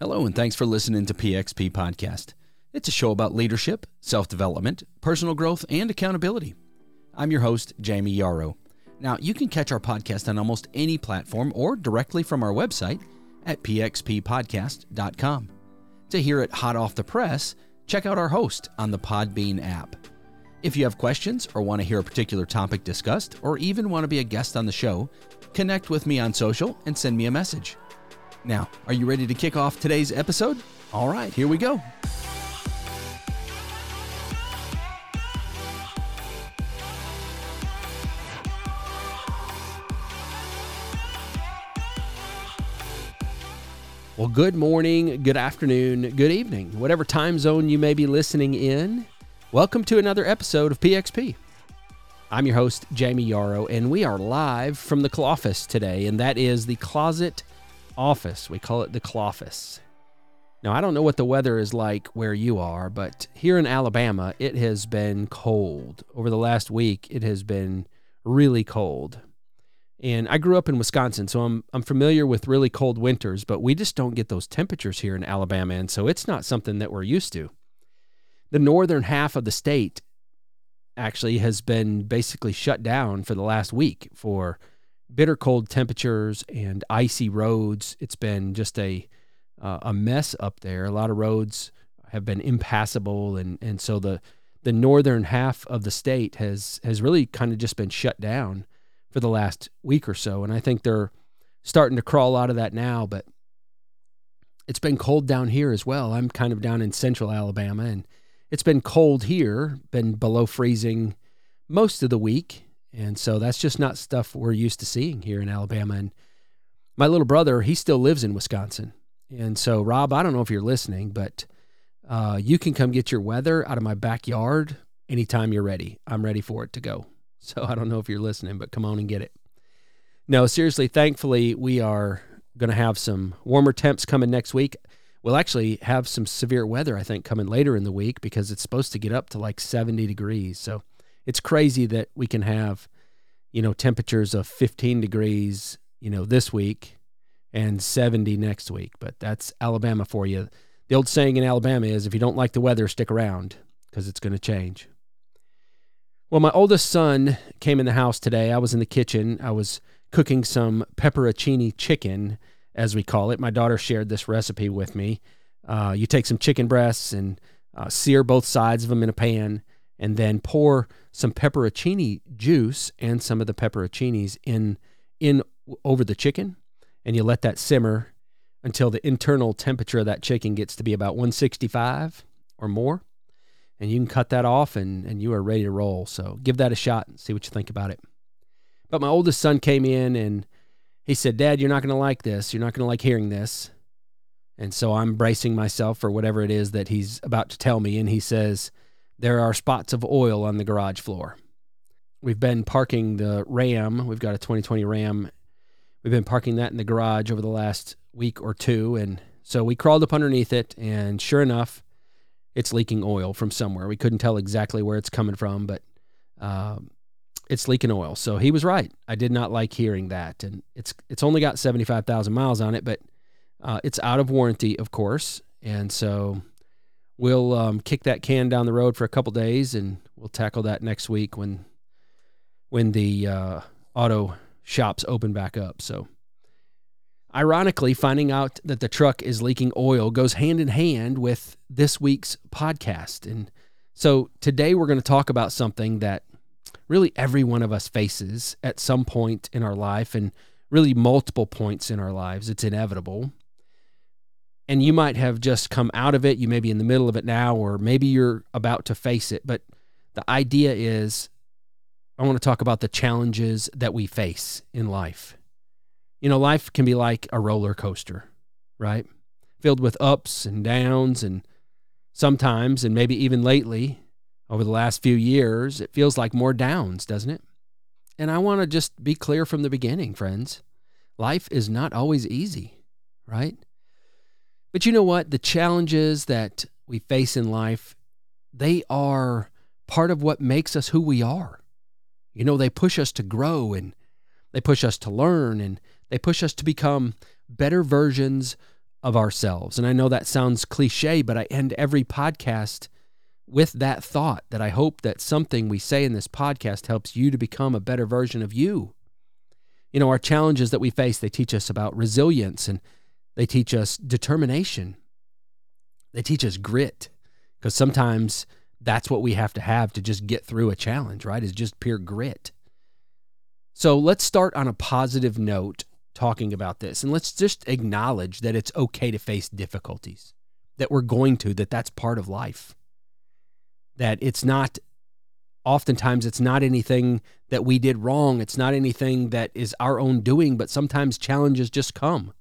Hello, and thanks for listening to PXP Podcast. It's a show about leadership, self development, personal growth, and accountability. I'm your host, Jayme Yarroch. Now, you can catch our podcast on almost any platform or directly from our website at pxppodcast.com. To hear it hot off the press, check out our host on the Podbean app. If you have questions or want to hear a particular topic discussed, or even want to be a guest on the show, connect with me on social and send me a message. Now, are you ready to kick off today's episode? All right, here we go. Well, good morning, good afternoon, good evening, whatever time zone you may be listening in. Welcome to another episode of PXP. I'm your host, Jayme Yarroch, and we are live from the office today, and that is the Closet Office. We call it the Cloffice. Now, I don't know what the weather is like where you are, but here in Alabama, it has been cold. Over the last week, it has been really cold. And I grew up in Wisconsin, so I'm I'm familiar with really cold winters, but we just don't get those temperatures here in Alabama, and so it's not something that we're used to. The northern half of the state actually has been basically shut down for the last week for bitter cold temperatures and icy roads. It's been just a uh, a mess up there. A lot of roads have been impassable, and and so the the northern half of the state has has really kind of just been shut down for the last week or so. And I think they're starting to crawl out of that now, but it's been cold down here as well. I'm kind of down in central Alabama and it's been cold here, been below freezing most of the week. And so that's just not stuff we're used to seeing here in Alabama. And my little brother, he still lives in Wisconsin. And so, Rob, I don't know if you're listening, but uh, you can come get your weather out of my backyard anytime you're ready. I'm ready for it to go. So I don't know if you're listening, but come on and get it. No, seriously, thankfully, we are going to have some warmer temps coming next week. We'll actually have some severe weather, I think, coming later in the week because it's supposed to get up to like 70 degrees. So it's crazy that we can have, you know, temperatures of 15 degrees, you know, this week and 70 next week. But that's Alabama for you. The old saying in Alabama is if you don't like the weather, stick around because it's going to change. Well, my oldest son came in the house today. I was in the kitchen. I was cooking some pepperoncini chicken, as we call it. My daughter shared this recipe with me. Uh, you take some chicken breasts and uh, sear both sides of them in a pan, and then pour some pepperoncini juice and some of the pepperoncinis in in over the chicken, and you let that simmer until the internal temperature of that chicken gets to be about 165 or more and you can cut that off and, and you are ready to roll. So give that a shot and see what you think about it. But my oldest son came in and he said, Dad, you're not going to like this. You're not going to like hearing this. And so I'm bracing myself for whatever it is that he's about to tell me. And he says, There are spots of oil on the garage floor. We've been parking the Ram. We've got a 2020 Ram. We've been parking that in the garage over the last week or two. And so we crawled up underneath it. And sure enough, it's leaking oil from somewhere. We couldn't tell exactly where it's coming from, but um, it's leaking oil. So he was right. I did not like hearing that, and it's it's only got seventy five thousand miles on it, but uh, it's out of warranty, of course, and so we'll um, kick that can down the road for a couple days, and we'll tackle that next week when when the uh, auto shops open back up. So Ironically, finding out that the truck is leaking oil goes hand in hand with this week's podcast. And so today we're going to talk about something that really every one of us faces at some point in our life and really multiple points in our lives. It's inevitable. And you might have just come out of it. You may be in the middle of it now, or maybe you're about to face it. But the idea is I want to talk about the challenges that we face in life you know, life can be like a roller coaster, right? Filled with ups and downs. And sometimes, and maybe even lately, over the last few years, it feels like more downs, doesn't it? And I want to just be clear from the beginning, friends. Life is not always easy, right? But you know what? The challenges that we face in life, they are part of what makes us who we are. You know, they push us to grow and they push us to learn and they push us to become better versions of ourselves. And I know that sounds cliche, but I end every podcast with that thought that I hope that something we say in this podcast helps you to become a better version of you. You know, our challenges that we face, they teach us about resilience and they teach us determination. They teach us grit because sometimes that's what we have to have to just get through a challenge, right? Is just pure grit. So let's start on a positive note talking about this and let's just acknowledge that it's okay to face difficulties, that we're going to, that that's part of life, that it's not, oftentimes, it's not anything that we did wrong. It's not anything that is our own doing, but sometimes challenges just come.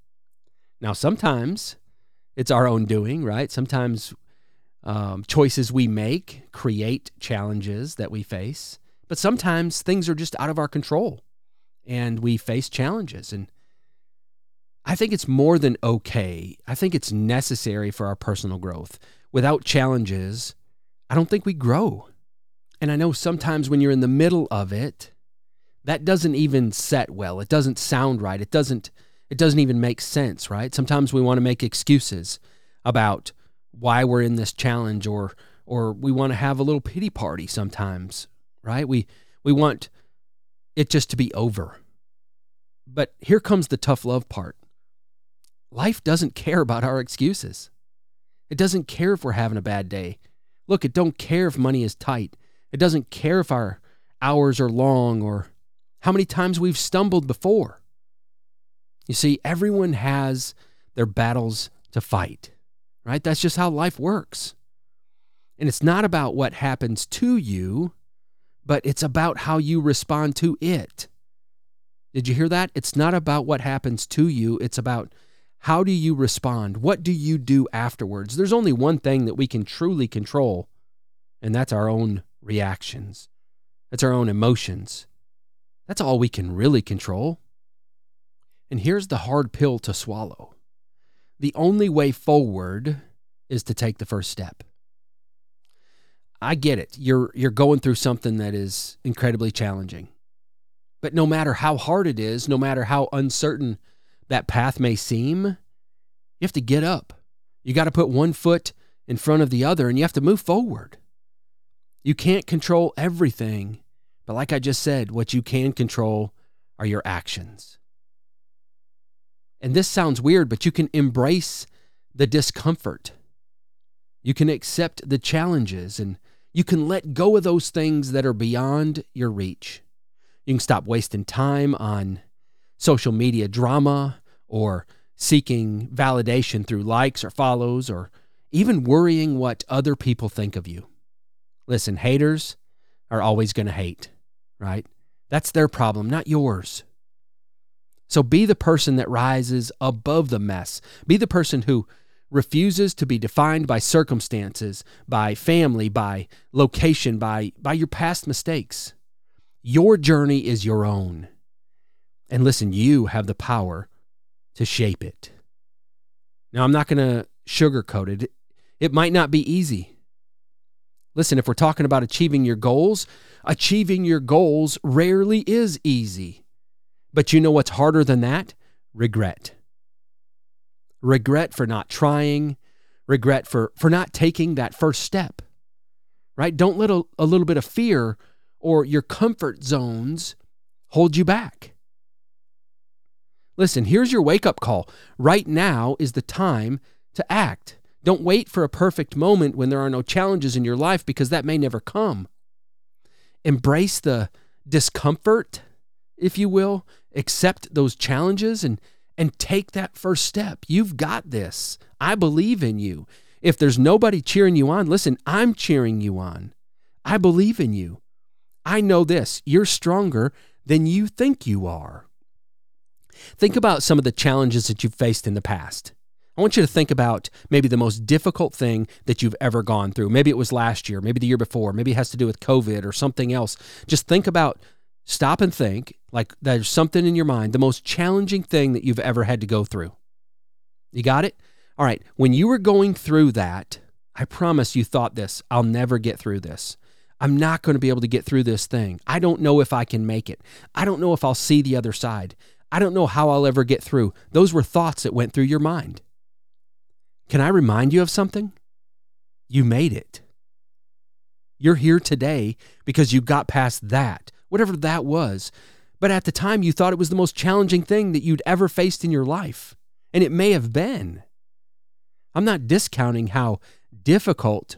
Now, sometimes it's our own doing, right? Sometimes um, choices we make create challenges that we face, but sometimes things are just out of our control and we face challenges. And I think it's more than okay. I think it's necessary for our personal growth. Without challenges, I don't think we grow. And I know sometimes when you're in the middle of it, that doesn't even set well. It doesn't sound right. It doesn't it doesn't even make sense, right? Sometimes we want to make excuses about why we're in this challenge or or we want to have a little pity party sometimes, right? We we want it just to be over. But here comes the tough love part. Life doesn't care about our excuses. It doesn't care if we're having a bad day. Look, it don't care if money is tight. It doesn't care if our hours are long or how many times we've stumbled before. You see, everyone has their battles to fight, right? That's just how life works. And it's not about what happens to you, but it's about how you respond to it. Did you hear that? It's not about what happens to you, it's about how do you respond? What do you do afterwards? There's only one thing that we can truly control, and that's our own reactions. That's our own emotions. That's all we can really control. And here's the hard pill to swallow the only way forward is to take the first step. I get it. You're you're going through something that is incredibly challenging. But no matter how hard it is, no matter how uncertain that path may seem, you have to get up. You got to put one foot in front of the other and you have to move forward. You can't control everything, but like I just said, what you can control are your actions. And this sounds weird, but you can embrace the discomfort. You can accept the challenges and you can let go of those things that are beyond your reach. You can stop wasting time on social media drama or seeking validation through likes or follows or even worrying what other people think of you. Listen, haters are always going to hate, right? That's their problem, not yours. So be the person that rises above the mess. Be the person who refuses to be defined by circumstances, by family, by location, by, by your past mistakes. Your journey is your own. And listen, you have the power to shape it. Now, I'm not going to sugarcoat it. It might not be easy. Listen, if we're talking about achieving your goals, achieving your goals rarely is easy. But you know what's harder than that? Regret. Regret for not trying, regret for, for not taking that first step, right? Don't let a, a little bit of fear or your comfort zones hold you back. Listen, here's your wake up call. Right now is the time to act. Don't wait for a perfect moment when there are no challenges in your life because that may never come. Embrace the discomfort, if you will. Accept those challenges and and take that first step. You've got this. I believe in you. If there's nobody cheering you on, listen, I'm cheering you on. I believe in you. I know this. You're stronger than you think you are. Think about some of the challenges that you've faced in the past. I want you to think about maybe the most difficult thing that you've ever gone through. Maybe it was last year, maybe the year before, maybe it has to do with COVID or something else. Just think about, stop and think like there's something in your mind, the most challenging thing that you've ever had to go through. You got it? All right. When you were going through that, I promise you thought this I'll never get through this. I'm not going to be able to get through this thing. I don't know if I can make it. I don't know if I'll see the other side. I don't know how I'll ever get through. Those were thoughts that went through your mind. Can I remind you of something? You made it. You're here today because you got past that, whatever that was. But at the time, you thought it was the most challenging thing that you'd ever faced in your life. And it may have been. I'm not discounting how difficult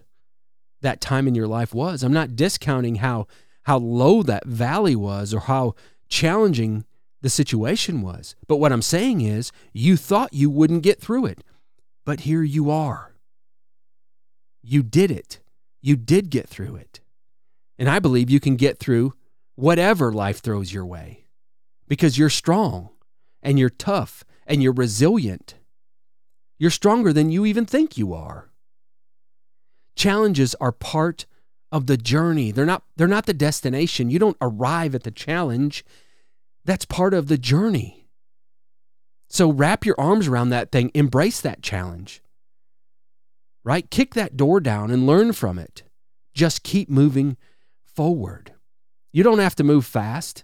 that time in your life was. I'm not discounting how how low that valley was or how challenging the situation was. But what I'm saying is, you thought you wouldn't get through it. But here you are. You did it. You did get through it. And I believe you can get through whatever life throws your way because you're strong and you're tough and you're resilient. You're stronger than you even think you are. Challenges are part of the journey. They're not they're not the destination. You don't arrive at the challenge. That's part of the journey. So wrap your arms around that thing, embrace that challenge. Right? Kick that door down and learn from it. Just keep moving forward. You don't have to move fast.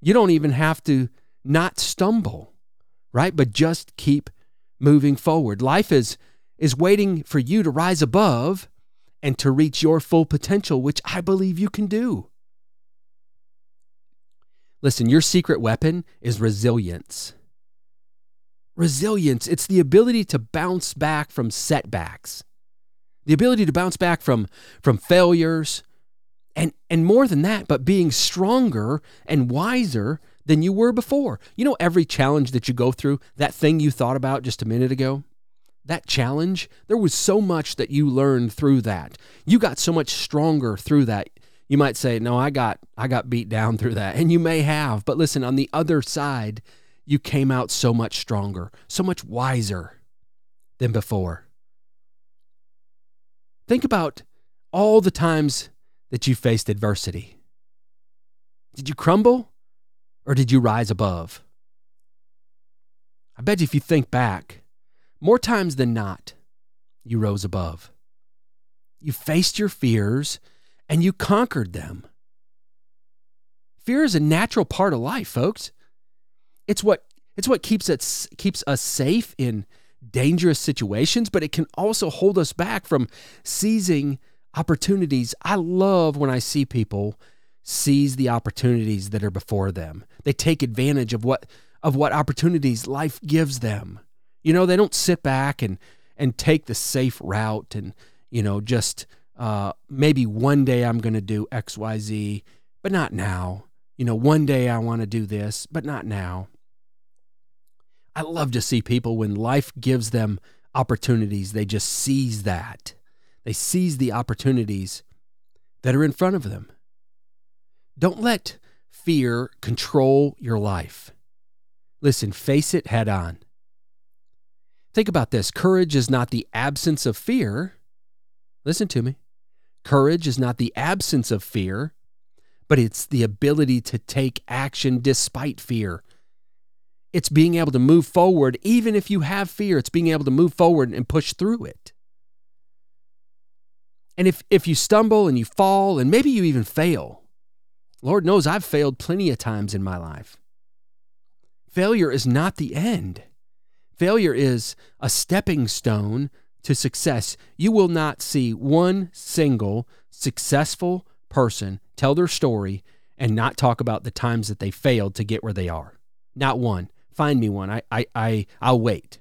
You don't even have to not stumble, right? But just keep moving forward. Life is is waiting for you to rise above and to reach your full potential, which I believe you can do. Listen, your secret weapon is resilience. Resilience, it's the ability to bounce back from setbacks, the ability to bounce back from, from failures, and, and more than that, but being stronger and wiser than you were before. You know, every challenge that you go through, that thing you thought about just a minute ago, that challenge, there was so much that you learned through that. You got so much stronger through that. You might say, "No, I got I got beat down through that." And you may have, but listen, on the other side, you came out so much stronger, so much wiser than before. Think about all the times that you faced adversity. Did you crumble or did you rise above? I bet if you think back, more times than not, you rose above. You faced your fears and you conquered them. Fear is a natural part of life, folks. It's what it's what keeps us keeps us safe in dangerous situations, but it can also hold us back from seizing opportunities. I love when I see people seize the opportunities that are before them. They take advantage of what of what opportunities life gives them. You know, they don't sit back and and take the safe route and you know just uh, maybe one day I'm going to do X Y Z, but not now. You know, one day I want to do this, but not now. I love to see people when life gives them opportunities, they just seize that. They seize the opportunities that are in front of them. Don't let fear control your life. Listen, face it head on. Think about this courage is not the absence of fear. Listen to me. Courage is not the absence of fear, but it's the ability to take action despite fear. It's being able to move forward, even if you have fear, it's being able to move forward and push through it. And if, if you stumble and you fall, and maybe you even fail, Lord knows I've failed plenty of times in my life. Failure is not the end. Failure is a stepping stone to success. You will not see one single successful person tell their story and not talk about the times that they failed to get where they are. Not one. Find me one. I I, I I'll wait.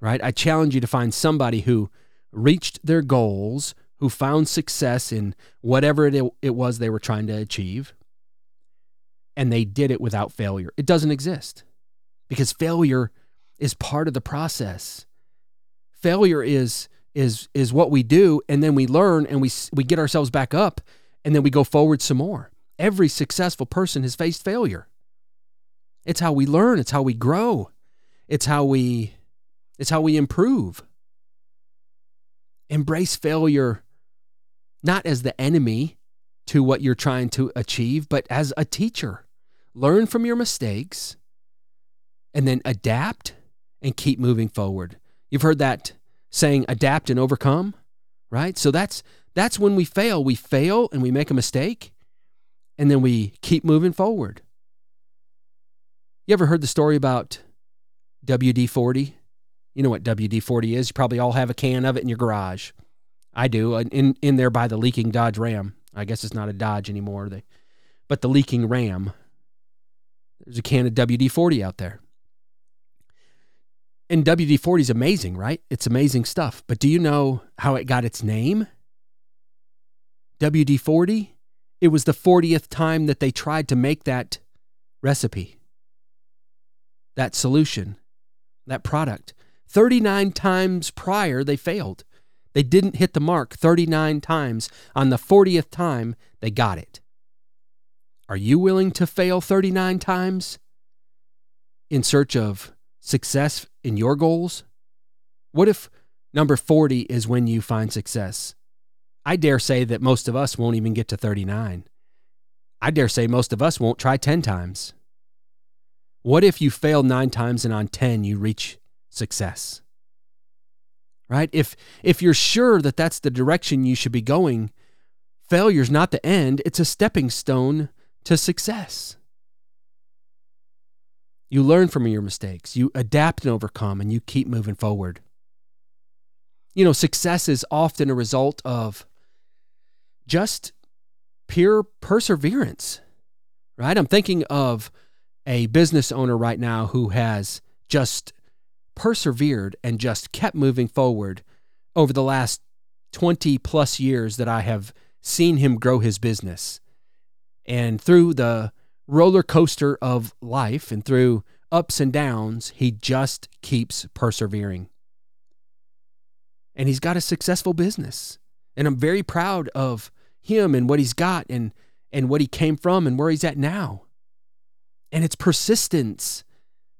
Right? I challenge you to find somebody who reached their goals, who found success in whatever it, it was they were trying to achieve, and they did it without failure. It doesn't exist because failure is part of the process. Failure is is is what we do and then we learn and we we get ourselves back up and then we go forward some more. Every successful person has faced failure. It's how we learn, it's how we grow. It's how we it's how we improve. Embrace failure not as the enemy to what you're trying to achieve, but as a teacher. Learn from your mistakes and then adapt and keep moving forward. You've heard that saying adapt and overcome, right? So that's that's when we fail. We fail and we make a mistake and then we keep moving forward. You ever heard the story about WD 40? You know what WD 40 is. You probably all have a can of it in your garage. I do, in, in there by the leaking Dodge Ram. I guess it's not a Dodge anymore, they, but the leaking Ram. There's a can of WD 40 out there. And WD 40 is amazing, right? It's amazing stuff. But do you know how it got its name? WD 40? It was the 40th time that they tried to make that recipe, that solution, that product. 39 times prior, they failed. They didn't hit the mark 39 times. On the 40th time, they got it. Are you willing to fail 39 times in search of success in your goals? What if number 40 is when you find success? I dare say that most of us won't even get to 39. I dare say most of us won't try 10 times. What if you fail nine times and on 10 you reach success? Right? If if you're sure that that's the direction you should be going, failure's not the end, it's a stepping stone to success. You learn from your mistakes, you adapt and overcome, and you keep moving forward. You know, success is often a result of just pure perseverance, right? I'm thinking of a business owner right now who has just persevered and just kept moving forward over the last 20 plus years that I have seen him grow his business. And through the roller coaster of life and through ups and downs, he just keeps persevering. And he's got a successful business. And I'm very proud of him and what he's got and and what he came from and where he's at now. And it's persistence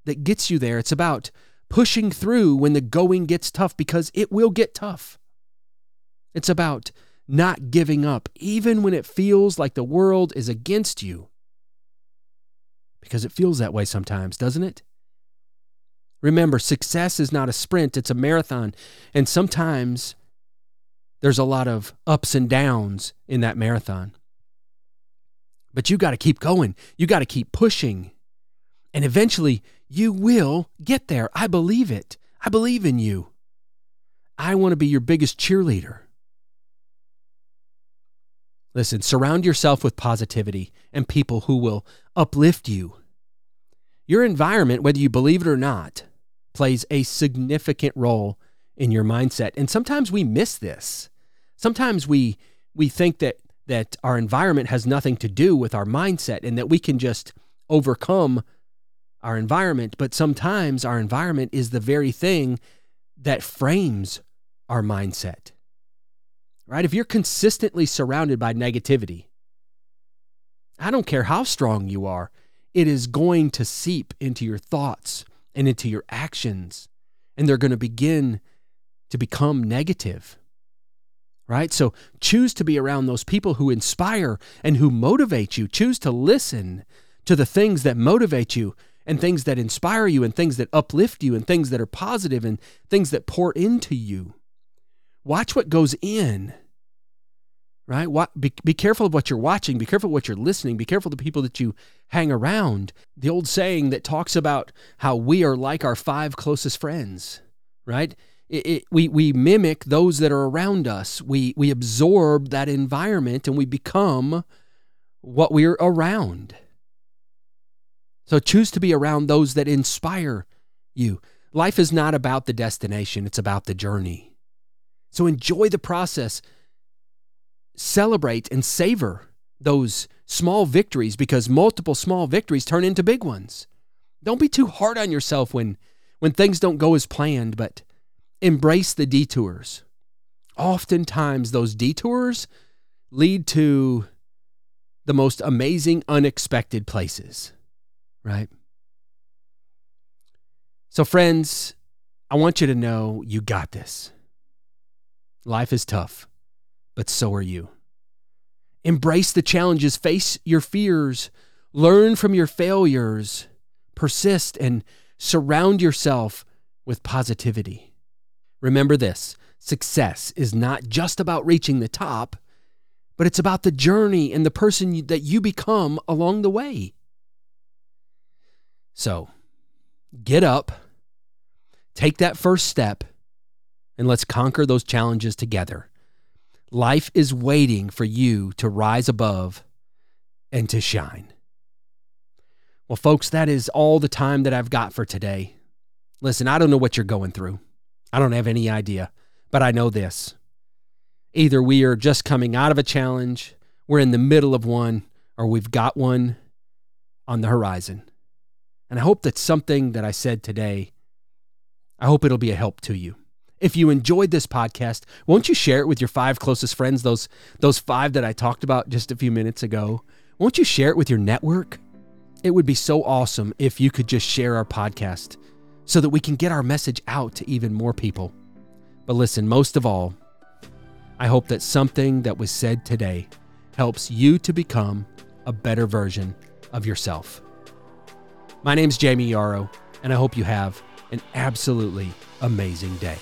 that gets you there. It's about pushing through when the going gets tough because it will get tough. It's about not giving up, even when it feels like the world is against you. Because it feels that way sometimes, doesn't it? Remember, success is not a sprint, it's a marathon. And sometimes there's a lot of ups and downs in that marathon. But you got to keep going, you got to keep pushing. And eventually, you will get there. I believe it. I believe in you. I want to be your biggest cheerleader. Listen, surround yourself with positivity and people who will uplift you. Your environment, whether you believe it or not, plays a significant role in your mindset. And sometimes we miss this. Sometimes we we think that that our environment has nothing to do with our mindset and that we can just overcome our environment, but sometimes our environment is the very thing that frames our mindset right? If you're consistently surrounded by negativity, I don't care how strong you are, it is going to seep into your thoughts and into your actions, and they're going to begin to become negative. Right? So choose to be around those people who inspire and who motivate you. Choose to listen to the things that motivate you and things that inspire you and things that uplift you and things that are positive and things that pour into you. Watch what goes in, right? Be, be careful of what you're watching. Be careful of what you're listening. Be careful of the people that you hang around. The old saying that talks about how we are like our five closest friends, right? It, it, we, we mimic those that are around us. We, we absorb that environment and we become what we're around. So choose to be around those that inspire you. Life is not about the destination, it's about the journey. So enjoy the process. Celebrate and savor those small victories because multiple small victories turn into big ones. Don't be too hard on yourself when when things don't go as planned, but embrace the detours. Oftentimes those detours lead to the most amazing unexpected places, right? So friends, I want you to know you got this. Life is tough, but so are you. Embrace the challenges, face your fears, learn from your failures, persist, and surround yourself with positivity. Remember this success is not just about reaching the top, but it's about the journey and the person that you become along the way. So, get up, Take that first step and let's conquer those challenges together. Life is waiting for you to rise above and to shine. Well, folks, that is all the time that I've got for today. Listen, I don't know what you're going through. I don't have any idea, but I know this. Either we are just coming out of a challenge, we're in the middle of one, or we've got one on the horizon. And I hope that something that I said today, I hope it'll be a help to you. If you enjoyed this podcast, won't you share it with your five closest friends, those those five that I talked about just a few minutes ago? Won't you share it with your network? It would be so awesome if you could just share our podcast so that we can get our message out to even more people. But listen, most of all, I hope that something that was said today helps you to become a better version of yourself. My name's Jayme Yarroch, and I hope you have an absolutely amazing day.